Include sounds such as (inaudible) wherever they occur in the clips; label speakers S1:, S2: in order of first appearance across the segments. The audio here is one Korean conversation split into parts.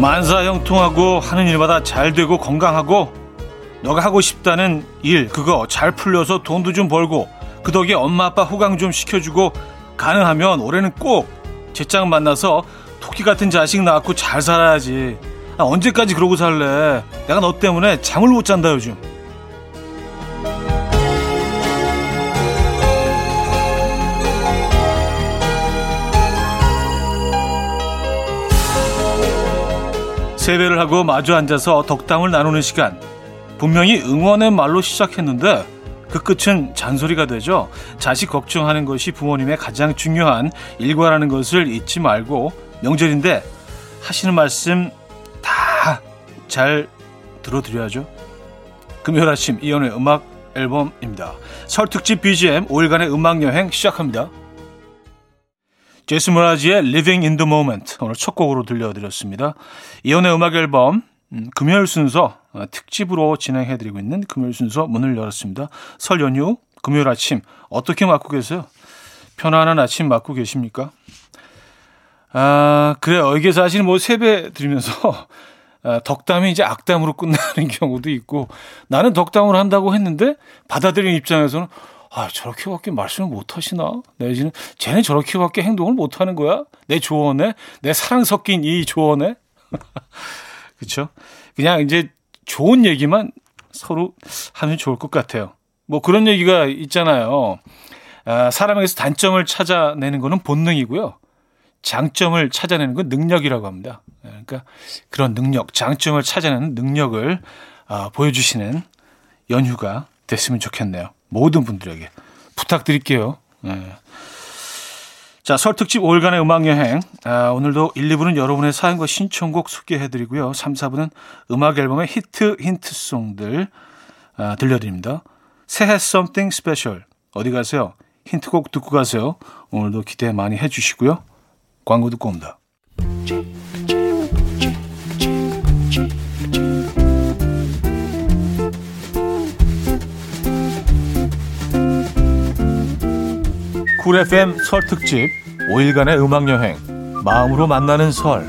S1: 만사형통하고 하는 일마다 잘 되고 건강하고 너가 하고 싶다는 일 그거 잘 풀려서 돈도 좀 벌고 그 덕에 엄마 아빠 호강 좀 시켜주고 가능하면 올해는 꼭 제짝 만나서 토끼 같은 자식 낳고 잘 살아야지. 나 언제까지 그러고 살래? 내가 너 때문에 잠을 못 잔다 요즘 세배를 하고 마주 앉아서 덕담을 나누는 시간. 분명히 응원의 말로 시작했는데 그 끝은 잔소리가 되죠. 자식 걱정하는 것이 부모님의 가장 중요한 일과라는 것을 잊지 말고 명절인데 하시는 말씀 다 잘 들어드려야죠. 금요일 아침 이연의 음악 앨범입니다. 설 특집 BGM 5일간의 음악 여행 시작합니다. 제스 무라지의 Living in the Moment 오늘 첫 곡으로 들려드렸습니다. 이연의 음악 앨범 음, 금요일 순서 어, 특집으로 진행해드리고 있는 금요일 순서 문을 열었습니다. 설 연휴 금요일 아침 어떻게 맞고 계세요? 편안한 아침 맞고 계십니까? 아 그래요. 이게 사실 뭐 세배 드리면서 (laughs) 아, 덕담이 이제 악담으로 끝나는 (laughs) 경우도 있고 나는 덕담을 한다고 했는데 받아들이는 입장에서는 아, 저렇게밖에 말씀을 못 하시나? 내지는 쟤는 저렇게밖에 행동을 못 하는 거야? 내 조언에? 내 사랑 섞인 이 조언에? (laughs) 그쵸? 그냥 이제 좋은 얘기만 서로 하면 좋을 것 같아요. 뭐 그런 얘기가 있잖아요. 아, 사람에게서 단점을 찾아내는 거는 본능이고요. 장점을 찾아내는 건 능력이라고 합니다. 그러니까 그런 능력, 장점을 찾아내는 능력을 아, 보여주시는 연휴가 됐으면 좋겠네요. 모든 분들에게 부탁드릴게요. 네. 자, 설 특집 5일간의 음악 여행. 아, 오늘도 1, 2부는 여러분의 사연과 신청곡 소개해드리고요. 3, 4부는 음악 앨범의 히트 힌트송들 아, 들려드립니다. 새해 something special 어디 가세요? 힌트곡 듣고 가세요. 오늘도 기대 많이 해주시고요. 광고 듣고 옵니다. 쿨 FM 설 특집 5일간의 음악 여행 마음으로 만나는 설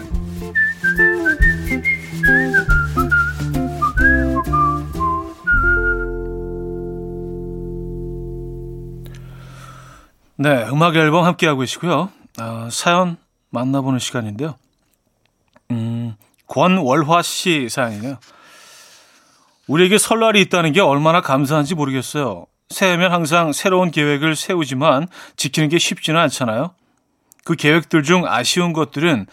S1: 네, 음악 앨범 함께 하고 계시고요. 아, 사연 만나보는 시간인데요. 음, 권월화 씨 사연이네요. 우리에게 설날이 있다는 게 얼마나 감사한지 모르겠어요. 새해면 항상 새로운 계획을 세우지만 지키는 게 쉽지는 않잖아요. 그 계획들 중 아쉬운 것들은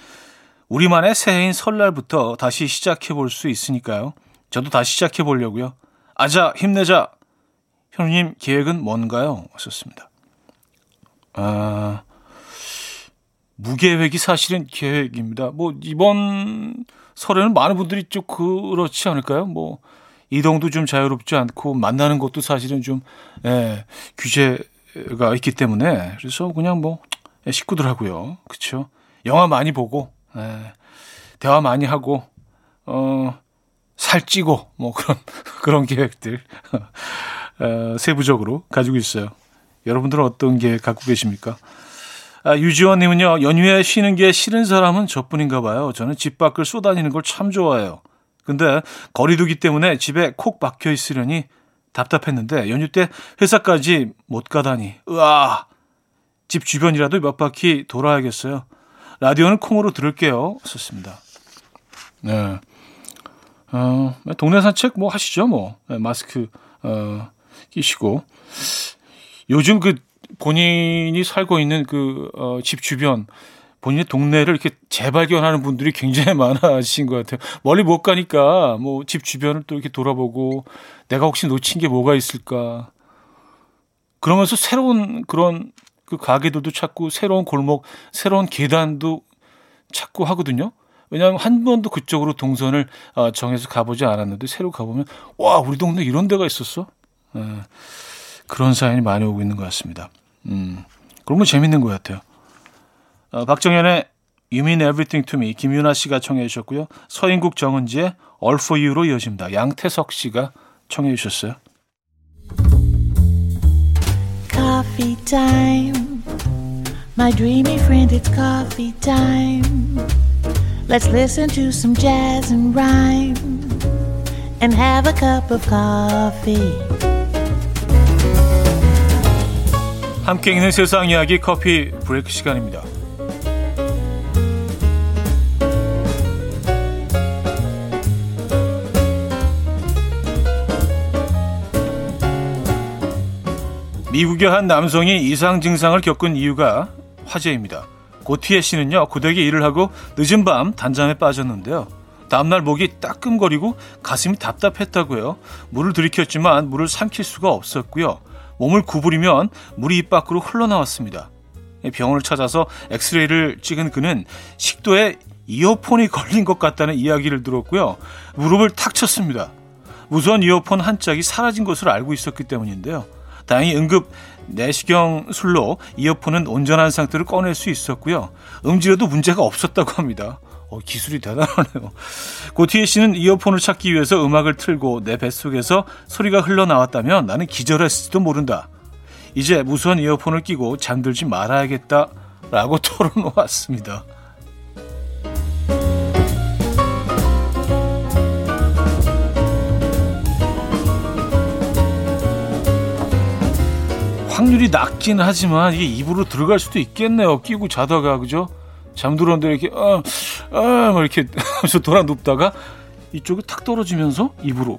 S1: 우리만의 새해인 설날부터 다시 시작해 볼 수 있으니까요. 저도 다시 시작해 보려고요. 아자, 힘내자. 현우님 계획은 뭔가요? 왔었습니다. 아, 무계획이 사실은 계획입니다. 뭐, 이번 설에는 많은 분들이 좀 그렇지 않을까요? 뭐, 이동도 좀 자유롭지 않고 만나는 것도 사실은 좀 예, 규제가 있기 때문에 그래서 그냥 뭐 식구들하고요, 그렇죠? 영화 많이 보고 예, 대화 많이 하고 어 살찌고 뭐 그런 (laughs) 그런 계획들 (laughs) 어, 세부적으로 가지고 있어요. 여러분들은 어떤 계획 갖고 계십니까? 아, 유지원님은요 연휴에 쉬는 게 싫은 사람은 저뿐인가 봐요. 저는 집 밖을 쏘다니는 걸 참 좋아해요. 근데 거리두기 때문에 집에 콕 박혀 있으려니 답답했는데 연휴 때 회사까지 못 가다니 으아 집 주변이라도 몇 바퀴 돌아야겠어요. 라디오는 콩으로 들을게요. 썼습니다. 네. 어, 동네 산책 뭐 하시죠, 뭐. 네, 마스크, 어, 끼시고. 요즘 그 본인이 살고 있는 그, 어, 집 주변, 본인의 동네를 이렇게 재발견하는 분들이 굉장히 (laughs) 많아지신 것 같아요. 멀리 못 가니까 뭐 집 주변을 또 이렇게 돌아보고 내가 혹시 놓친 게 뭐가 있을까. 그러면서 새로운 그런 그 가게들도 찾고 새로운 골목, 새로운 계단도 찾고 하거든요. 왜냐하면 한 번도 그쪽으로 동선을 어, 정해서 가보지 않았는데 새로 가보면 와 우리 동네 이런 데가 있었어. 에, 그런 사연이 많이 오고 있는 것 같습니다. 음, 그런 거 재밌는 것 같아요. 어, 박정현의 You Mean Everything to Me 김윤아 씨가 청해 주셨고요. 서인국 정은지의 All For You로 이어집니다. 양태석 씨가 청해 주셨어요. Coffee time My dreamy friend it's coffee time Let's listen to some jazz and rhyme and have a cup of coffee. 함께 있는 세상 이야기 커피 브레이크 시간입니다. 미국의 한 남성이 이상 증상을 겪은 이유가 화제입니다. 고티에 씨는요, 고되게 일을 하고 늦은 밤 단잠에 빠졌는데요. 다음날 목이 따끔거리고 가슴이 답답했다고요. 물을 들이켰지만 물을 삼킬 수가 없었고요. 몸을 구부리면 물이 입 밖으로 흘러나왔습니다. 병원을 찾아서 엑스레이를 찍은 그는 식도에 이어폰이 걸린 것 같다는 이야기를 들었고요. 무릎을 탁 쳤습니다. 무선 이어폰 한 짝이 사라진 것을 알고 있었기 때문인데요. 다행히 응급 내시경 술로 이어폰은 온전한 상태로 꺼낼 수 있었고요. 음질에도 문제가 없었다고 합니다. 어, 기술이 대단하네요. 고티에 씨는 이어폰을 찾기 위해서 음악을 틀고 내 뱃속에서 소리가 흘러나왔다면 나는 기절했을지도 모른다. 이제 무선 이어폰을 끼고 잠들지 말아야겠다. 라고 털어놓았습니다. (laughs) 확률이 낮긴 하지만 이게 입으로 들어갈 수도 있겠네요. 끼고 자다가 그죠? 잠들었는데 이렇게 아, 아, 막 이렇게 (laughs) 하면서 돌아 눕다가 이쪽에 탁 떨어지면서 입으로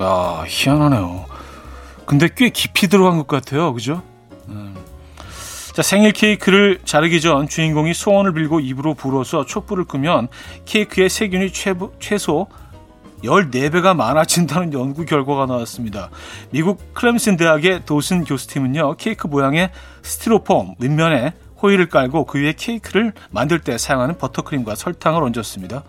S1: 아 희한하네요. 근데 꽤 깊이 들어간 것 같아요. 그죠? 음. 자, 생일 케이크를 자르기 전 주인공이 소원을 빌고 입으로 불어서 촛불을 끄면 케이크의 세균이 최소 14배가 많아진다는 연구 결과가 나왔습니다. 미국 클램슨 대학의 도슨 교수팀은요, 케이크 모양의 스티로폼 윗면에 호일을 깔고 그 위에 케이크를 만들 때 사용하는 버터크림과 설탕을 얹었습니다.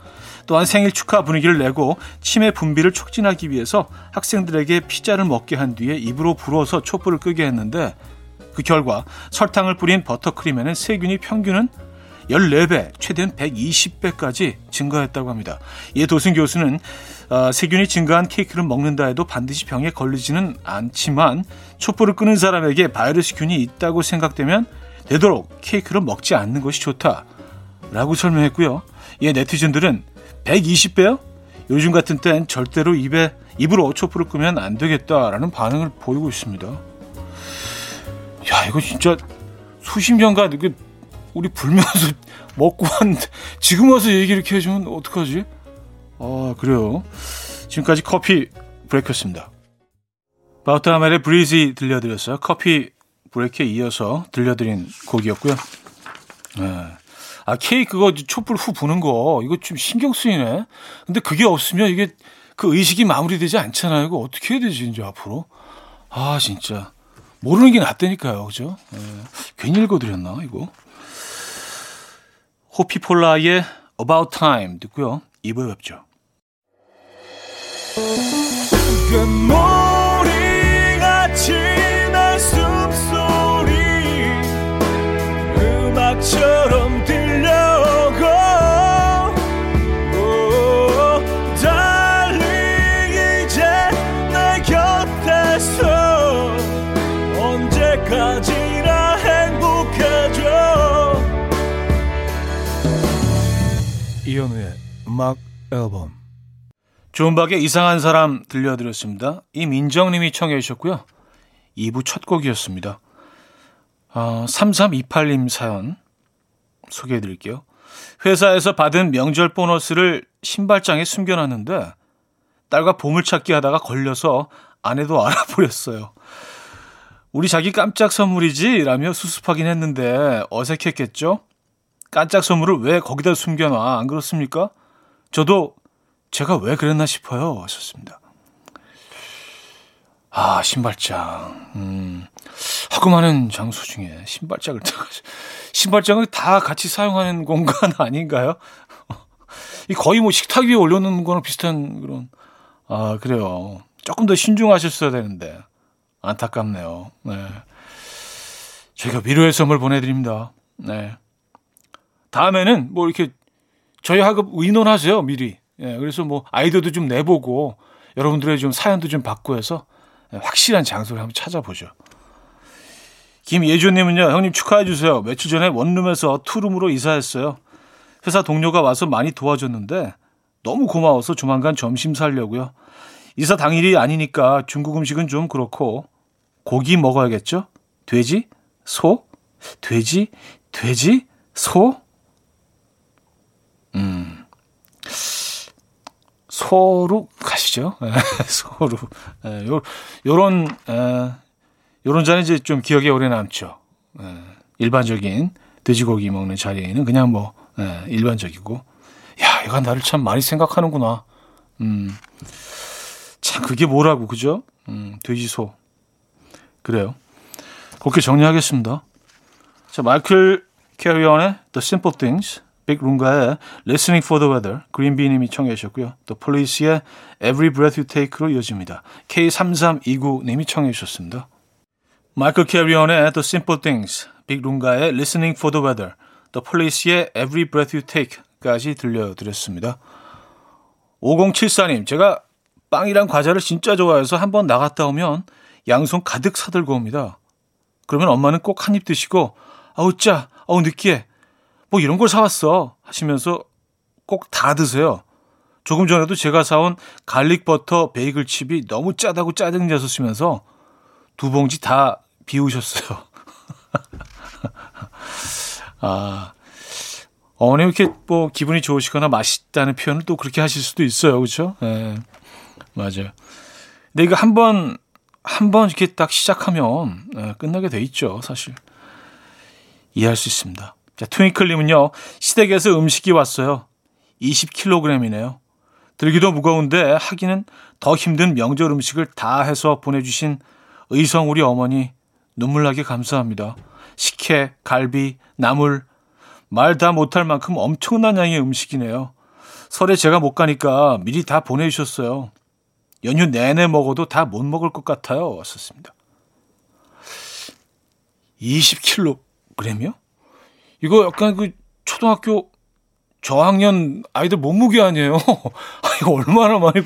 S1: 또한 생일 축하 분위기를 내고 치매 분비를 촉진하기 위해서 학생들에게 피자를 먹게 한 뒤에 입으로 불어서 촛불을 끄게 했는데 그 결과 설탕을 뿌린 버터크림에는 세균이 평균은 14배, 최대한 120배까지 증가했다고 합니다. 이에 도승 교수는 어, 세균이 증가한 케이크를 먹는다 해도 반드시 병에 걸리지는 않지만 촛불을 끄는 사람에게 바이러스균이 있다고 생각되면 되도록 케이크를 먹지 않는 것이 좋다라고 설명했고요. 이에 네티즌들은 120배요? 요즘 같은 땐 절대로 입에 입으로 촛불을 끄면 안 되겠다라는 반응을 보이고 있습니다. 야 이거 진짜 수십 년간 우리 불면서 (laughs) 먹고 왔는데 지금 와서 얘기 이렇게 해주면 어떡하지? 아 그래요. 지금까지 커피 브레이크였습니다. 바우타멜의 브리지 들려드렸어요. 커피 브레이크에 이어서 들려드린 곡이었고요. 네. 아 케이크 그거 촛불 후 부는 거 이거 좀 신경 쓰이네. 근데 그게 없으면 이게 그 의식이 마무리되지 않잖아요. 이거 어떻게 해야 되지 이제 앞으로? 아 진짜 모르는 게 낫다니까요, 그죠? 네. 괜히 읽어드렸나 이거? 호피폴라의 About Time 듣고요. 2부에 뵙죠. 금모리같이 날 숨소리. 음악처럼 이현우의 음악 앨범 존박의 이상한 사람 들려드렸습니다. 이민정님이 청해 주셨고요. 2부 첫 곡이었습니다. 어, 3328님 사연 소개해 드릴게요. 회사에서 받은 명절 보너스를 신발장에 숨겨놨는데 딸과 보물찾기 하다가 걸려서 아내도 알아버렸어요. 우리 자기 깜짝 선물이지? 라며 수습하긴 했는데 어색했겠죠? 깜짝 선물을 왜 거기다 숨겨놔? 안 그렇습니까? 저도 제가 왜 그랬나 싶어요. 하셨습니다. 아, 신발장. 음, 하고 많은 장소 중에 신발장을 (laughs) 신발장을 다 같이 사용하는 공간 (laughs) 아닌가요? 이 거의 뭐 식탁 위에 올려놓는 거랑 비슷한 그런, 아, 그래요. 조금 더 신중하셨어야 되는데. 안타깝네요. 네. 저희가 위로의 선물 보내드립니다. 네. 다음에는 뭐 이렇게 저희 학급 의논하세요, 미리. 예, 그래서 뭐 아이디어도 좀 내보고 여러분들의 좀 사연도 좀 받고 해서 확실한 장소를 한번 찾아보죠. 김예주님은요, 형님 축하해 주세요. 며칠 전에 원룸에서 투룸으로 이사했어요. 회사 동료가 와서 많이 도와줬는데 너무 고마워서 조만간 점심 살려고요. 이사 당일이 아니니까 중국 음식은 좀 그렇고 고기 먹어야겠죠? 돼지? 소? 돼지? 돼지? 소? 음. 소로 가시죠. 예, (laughs) 소로. 예, 요, 요런, 에, 요런 자는 이제 좀 기억에 오래 남죠. 에, 일반적인 돼지고기 먹는 자리에는 그냥 뭐, 에, 일반적이고. 야, 이거 나를 참 많이 생각하는구나. 음. 참, 그게 뭐라고, 그죠? 음, 돼지소. 그래요. 그렇게 정리하겠습니다. 자, 마이클 캐리언의 The Simple Things, 빅 룽가의 Listening for the Weather, 그린비님이 청해 주셨고요. 또 폴리스의 Every Breath You Take로 이어집니다. K3329님이 청해 주셨습니다. 마이클 캐리언의 The Simple Things, 빅 룽가의 Listening for the Weather, 또 폴리스의 Every Breath You Take까지 들려드렸습니다. 5074님, 제가 빵이랑 과자를 진짜 좋아해서 한번 나갔다 오면 양손 가득 사들고 옵니다. 그러면 엄마는 꼭 한 입 드시고, 아우, 짜, 아우, 느끼해. 뭐 이런 걸 사왔어. 하시면서 꼭 다 드세요. 조금 전에도 제가 사온 garlic 버터 베이글 칩이 너무 짜다고 짜증내셨으면서 두 봉지 다 비우셨어요. (laughs) 아, 어머님 이렇게 뭐 기분이 좋으시거나 맛있다는 표현을 또 그렇게 하실 수도 있어요. 그렇죠? 예. 맞아요. 근데 이거 한 번 한 번 이렇게 딱 시작하면 예, 끝나게 돼 있죠, 사실. 이해할 수 있습니다. 자, 트윙클님은요, 시댁에서 음식이 왔어요. 20kg이네요. 들기도 무거운데 하기는 더 힘든 명절 음식을 다 해서 보내주신 의성 우리 어머니 눈물나게 감사합니다. 식혜, 갈비, 나물 말 다 못할 만큼 엄청난 양의 음식이네요. 설에 제가 못 가니까 미리 다 보내주셨어요. 연휴 내내 먹어도 다 못 먹을 것 같아요. 왔었습니다. 20kg이요? 이거 약간 그 초등학교 저학년 아이들 몸무게 아니에요? (laughs) 아, 이거 얼마나 많이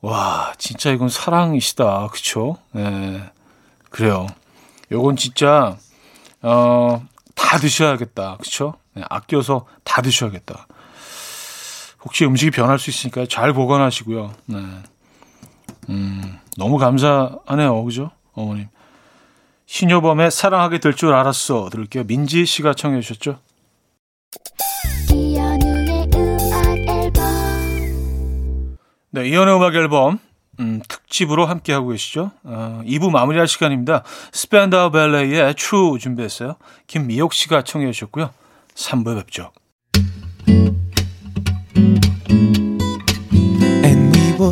S1: 와 진짜 이건 사랑이시다 그쵸? 네 그래요. 요건 진짜 어 다 드셔야겠다 그쵸? 네, 아껴서 다 드셔야겠다. 혹시 음식이 변할 수 있으니까 잘 보관하시고요. 네. 음, 너무 감사하네요. 그죠? 어머님. 신효범의 사랑하게 될 줄 알았어. 들을게요. 민지 씨가 청해 주셨죠? 네, 이연의 음악 앨범 음, 특집으로 함께 하고 계시죠. 어, 2부 마무리할 시간입니다. 스펜더 벨레의 True 준비했어요. 김미옥 씨가 청해 주셨고요. 3부에 뵙죠.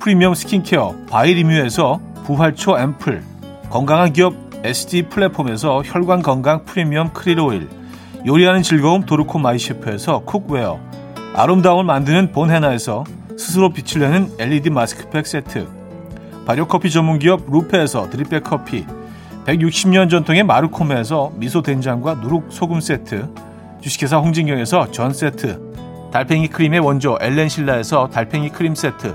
S1: 프리미엄 스킨케어 바이리뮤에서 부활초 앰플 건강한 기업 SD 플랫폼에서 혈관 건강 프리미엄 크릴 오일 요리하는 즐거움 도르코 마이셰프에서 cookware 아름다움을 만드는 본헤나에서 스스로 빛을 내는 LED 마스크팩 세트 발효커피 전문기업 루페에서 drip bag 커피 160년 전통의 마르코메에서 미소 된장과 누룩 소금 세트 주식회사 홍진경에서 전 세트 달팽이 크림의 원조 엘렌실라에서 달팽이 크림 세트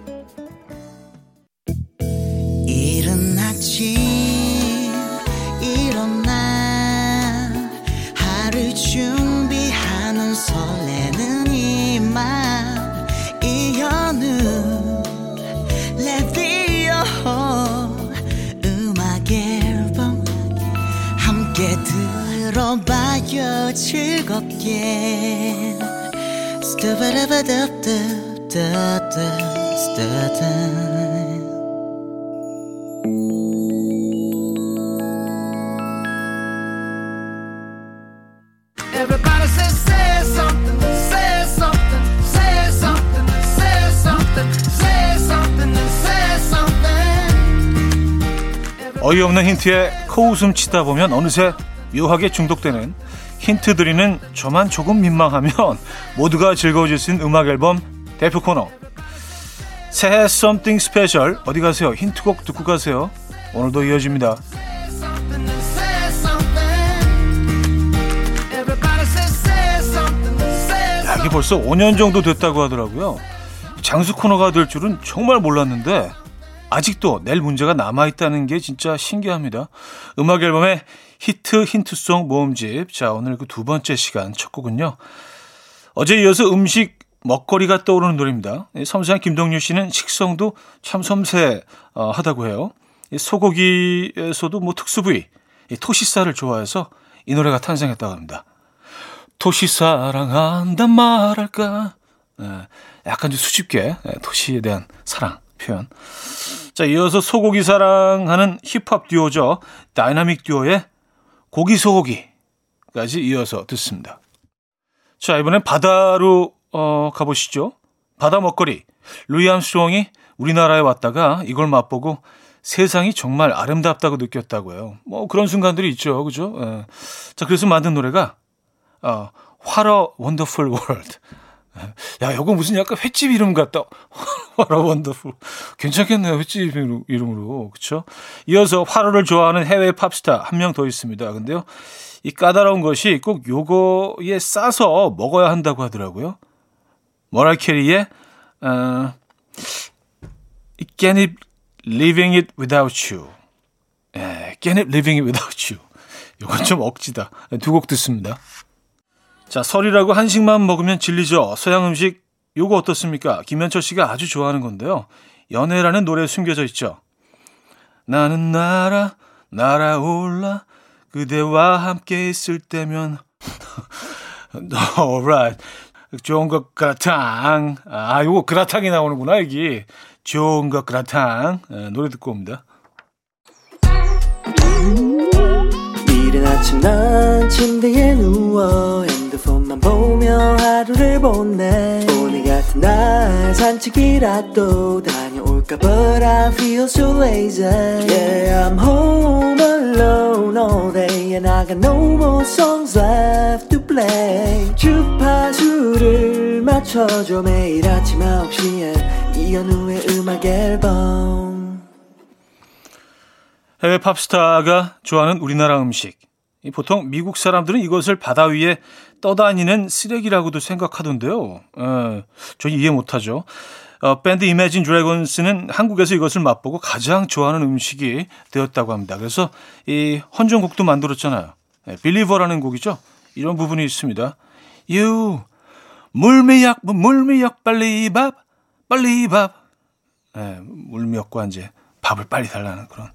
S2: 스타바라바답답답답답
S3: Everybody say, say something, say something, say something, say something, say something, say something.
S1: 어이없는 힌트에 코웃음 치다 보면 어느새 묘하게 중독되는 힌트 드리는 저만 조금 민망하면 모두가 즐거워질 수 있는 음악 앨범 대표 코너 새해 Something Special 어디 가세요? 힌트곡 듣고 가세요. 오늘도 이어집니다. 야, 이게 벌써 5년 정도 됐다고 하더라고요. 장수 코너가 될 줄은 정말 몰랐는데 아직도 낼 문제가 남아 있다는 게 진짜 신기합니다. 음악 앨범의 히트 힌트송 모음집. 자 오늘 그 두 번째 시간 첫 곡은요. 어제 이어서 음식 먹거리가 떠오르는 노래입니다. 이 섬세한 김동률 씨는 식성도 참 섬세하다고 해요. 이 소고기에서도 뭐 특수 부위, 이 토시살을 좋아해서 이 노래가 탄생했다고 합니다. 토시 사랑한다 말할까. 예, 약간 좀 수줍게 예, 토시에 대한 사랑 표현. 자, 이어서 소고기 사랑하는 힙합 듀오죠. 다이나믹 듀오의 고기 소고기까지 이어서 듣습니다. 자, 이번엔 바다로 어, 가보시죠. 바다 먹거리. 루이 암스트롱이 우리나라에 왔다가 이걸 맛보고 세상이 정말 아름답다고 느꼈다고요. 뭐 그런 순간들이 있죠. 그죠? 예. 자, 그래서 만든 노래가 어, a Wonderful World. 야, 이거 무슨 약간 횟집 이름 같다. (laughs) A Wonderful. 괜찮겠네요. 횟집 이름- 이름으로. 그쵸? 이어서 화로를 좋아하는 해외 팝스타 한 명 더 있습니다. 근데요. 이 까다로운 것이 꼭 요거에 싸서 먹어야 한다고 하더라고요. 머랄 캐리의 어, Can it living it without you. 예, Can it living it without you. 요건 좀 억지다. 두 곡 듣습니다. 자, 설이라고 한식만 먹으면 질리죠. 서양 음식 요거 어떻습니까? 김현철 씨가 아주 좋아하는 건데요. 연애라는 노래에 숨겨져 있죠. 나는 날아 날아올라 그대와 함께 있을 때면 (laughs) alright 좋은 것 그라탕. 아 요거 그라탕이 나오는구나 여기 좋은 것 그라탕. 예, 노래 듣고 옵니다.
S4: 이른 아침 난 침대에 누워 핸드폰만 보며 하루를 보내. 오늘 같은 날 산책이라도 다녀올까 But I feel so lazy. Yeah I'm home alone all day And I got no more songs left play 주파수를 맞춰줘 매일 아침 9시에 이현우의 음악 앨범
S1: 해외 팝스타가 좋아하는 우리나라 음식. 이 보통 미국 사람들은 이것을 바다 위에 떠다니는 쓰레기라고도 생각하던데요. 어, 전 이해 못하죠. 어, 밴드 이매진 드래곤스는 한국에서 이것을 맛보고 가장 좋아하는 음식이 되었다고 합니다. 그래서 이 헌정곡도 만들었잖아요. 네, 빌리버라는 곡이죠. 이런 부분이 있습니다. 유 물미역 물미역 빨리 밥 빨리 밥. 네, 물미역과 이제 밥을 빨리 달라는 그런.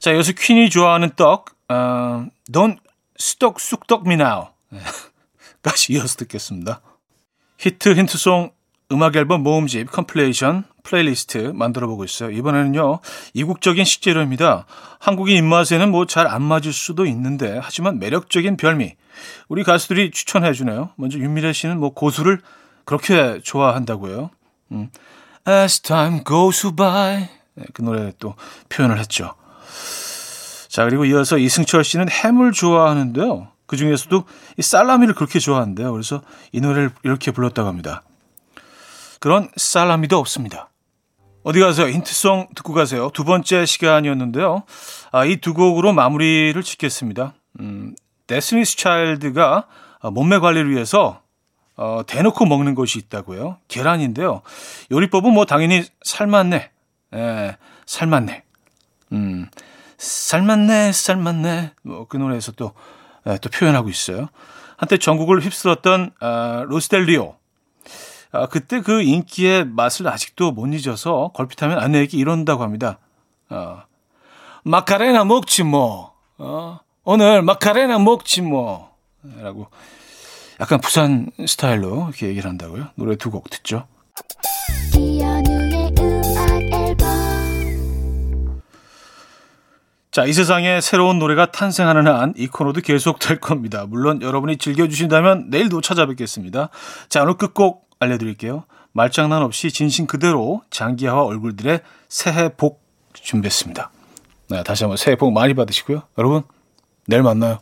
S1: 자, 여기서 퀸이 좋아하는 떡, 어, Don't 쑥떡 쑥떡. 네, 까지 이어서 듣겠습니다. 히트 힌트송 음악 앨범 모음집 compilation playlist 만들어 보고 있어요. 이번에는요. 이국적인 식재료입니다. 한국인 입맛에는 뭐 잘 안 맞을 수도 있는데 하지만 매력적인 별미. 우리 가수들이 추천해 주네요. 먼저 윤미래 씨는 뭐 고수를 그렇게 좋아한다고요. 음. As time goes by 네, 그 노래 또 표현을 했죠. 자, 그리고 이어서 이승철 씨는 햄을 좋아하는데요. 그 중에서도 이 살라미를 그렇게 좋아하는데요. 그래서 이 노래를 이렇게 불렀다고 합니다. 그런 살라미도 없습니다. 어디 가세요? 힌트송 듣고 가세요. 두 번째 시간이었는데요. 아, 이 두 곡으로 마무리를 짓겠습니다. 음, 데스니스 차일드가 몸매 관리를 위해서 어, 대놓고 먹는 것이 있다고요. 계란인데요. 요리법은 뭐 당연히 삶았네. 예, 삶았네. 음, 삶았네, 삶았네. 뭐, 그 노래에서 또, 예, 또 표현하고 있어요. 한때 전국을 휩쓸었던, 아, 로스델리오. 아, 그때 그 인기의 맛을 아직도 못 잊어서 걸핏하면 아내에게 이런다고 합니다. 어, 마카레나 먹지 뭐. 어, 오늘 마카레나 먹지 뭐. 라고 약간 부산 스타일로 이렇게 얘기를 한다고요. 노래 두 곡 듣죠. 자, 이 세상에 새로운 노래가 탄생하는 한 이 코너도 계속될 겁니다. 물론 여러분이 즐겨주신다면 내일도 찾아뵙겠습니다. 자, 오늘 끝곡 알려드릴게요. 말장난 없이 진심 그대로 장기하와 얼굴들의 새해 복 준비했습니다. 네, 다시 한번 새해 복 많이 받으시고요. 여러분, 내일 만나요.